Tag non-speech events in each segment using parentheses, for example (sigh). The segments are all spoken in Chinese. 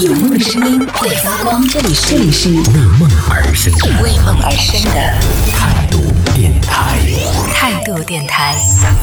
有梦的声音会发光，这里是为梦而生的为梦而生的态度电台。度电台。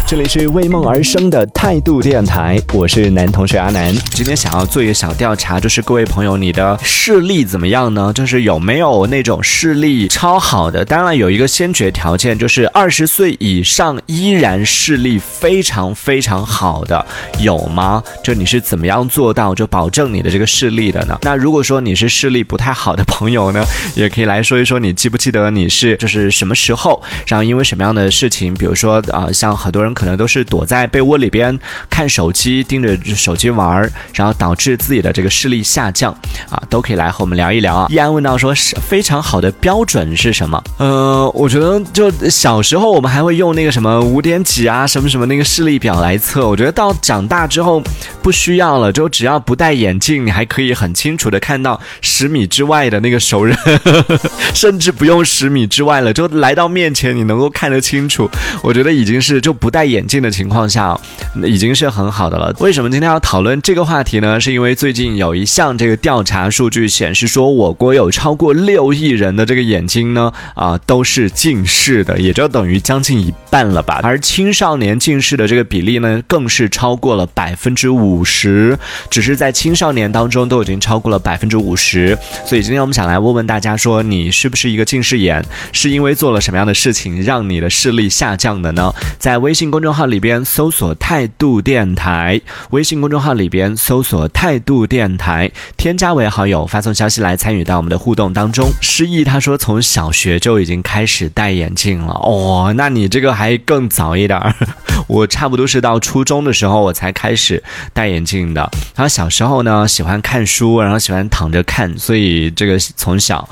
这里是为梦而生的态度电台，我是男同学阿南。今天想要做一个小调查，就是各位朋友，你的视力怎么样呢？就是有没有那种视力超好的？当然有一个先决条件，就是二十岁以上依然视力非常非常好的，有吗？就你是怎么样做到就保证你的这个视力的呢？那如果说你是视力不太好的朋友呢，也可以来说一说，你记不记得你是就是什么时候，然后因为什么样的事情，比如说啊、像很多人可能都是躲在被窝里边看手机，盯着手机玩儿，然后导致自己的这个视力下降啊，都可以来和我们聊一聊啊。依安问到说，是非常好的标准是什么？呃，我觉得就小时候我们还会用那个什么五点几啊，什么什么那个视力表来测，我觉得到长大之后不需要了，就只要不戴眼镜，你还可以很清楚的看到十米之外的那个熟人，(laughs) 甚至不用十米之外了，就来到面前你能够看得清楚，我觉得已经是就不戴眼镜的情况下，已经是很好的了。为什么今天要讨论这个话题呢？是因为最近有一项这个调查数据显示说，我国有超过六亿人的这个眼睛呢，啊、都是近视的，也就等于将近一半了吧。而青少年近视的这个比例呢，更是超过了百分之五十，只是在青少年当中都已经超过了百分之五十。所以今天我们想来问问大家说，你是不是一个近视眼？是因为做了什么样的事情让你的视力下降的呢？在微信公众号里边搜索“态度电台”，微信公众号里边搜索“态度电台”，添加为好友，发送消息来参与到我们的互动当中。诗意他说从小学就已经开始戴眼镜了，哦，那你这个还还更早一点儿。(laughs) 我差不多是到初中的时候我才开始戴眼镜的。然后小时候呢喜欢看书，然后喜欢躺着看，所以这个从小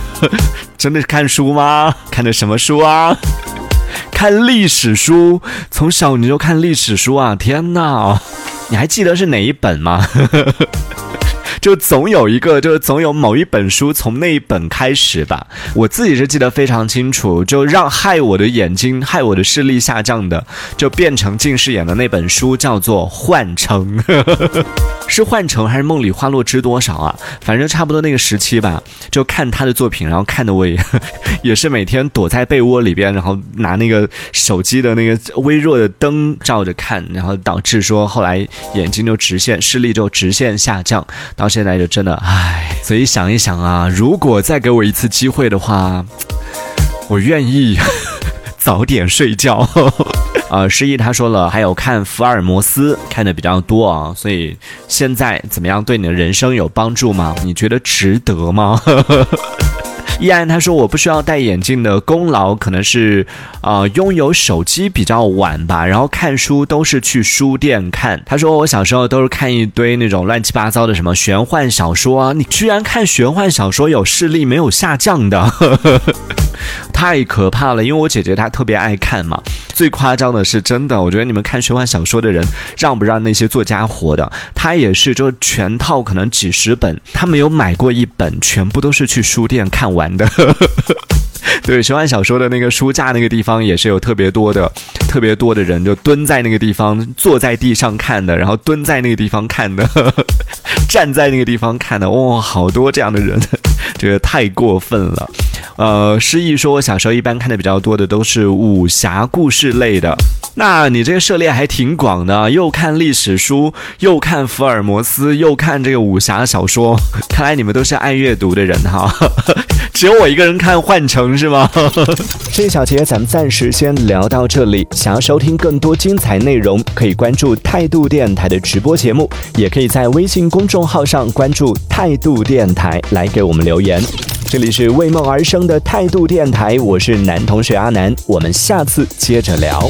(laughs) 真的是看书吗？看的什么书啊？看历史书，从小你就看历史书啊！天哪，你还记得是哪一本吗？就总有一个，就是总有某一本书从那一本开始吧。我自己是记得非常清楚，就让害我的眼睛、害我的视力下降的，就变成近视眼的那本书叫做《幻城》，(laughs) 是《幻城》还是《梦里花落知多少》啊？反正差不多那个时期吧，就看他的作品，然后看的我也 (laughs) 也是每天躲在被窝里边，然后拿那个手机的那个微弱的灯照着看，然后导致说后来眼睛就直线视力就直线下降，到现在就真的唉。所以想一想啊，如果再给我一次机会的话，我愿意 (laughs) 早点睡觉。(laughs) 呃，诗意他说了，还有看福尔摩斯看的比较多啊，所以现在怎么样对你的人生有帮助吗？你觉得值得吗？(laughs) 依然他说我不需要戴眼镜的功劳可能是，呃，拥有手机比较晚吧，然后看书都是去书店看。他说我小时候都是看一堆那种乱七八糟的什么玄幻小说啊，你居然看玄幻小说有视力没有下降的，(laughs) 太可怕了。因为我姐姐她特别爱看嘛，最夸张的是真的，我觉得你们看玄幻小说的人让不让那些作家活的？他也是，就全套可能几十本，他没有买过一本，全部都是去书店看完的。(laughs) 对，玄幻小说的那个书架那个地方也是有特别多的、特别多的人，就蹲在那个地方，坐在地上看的，然后蹲在那个地方看的，(laughs) 站在那个地方看的，哇、好多这样的人，这个太过分了。呃，失忆说，我小时候一般看的比较多的都是武侠故事类的。那你这个涉猎还挺广的，又看历史书，又看福尔摩斯，又看这个武侠小说，(laughs) 看来你们都是爱阅读的人哈。只有我一个人看《幻城》是吗？(laughs) 这一小节咱们暂时先聊到这里。想要收听更多精彩内容，可以关注态度电台的直播节目，也可以在微信公众号上关注态度电台来给我们留言。这里是为梦而生的态度电台，我是男同学阿南，我们下次接着聊。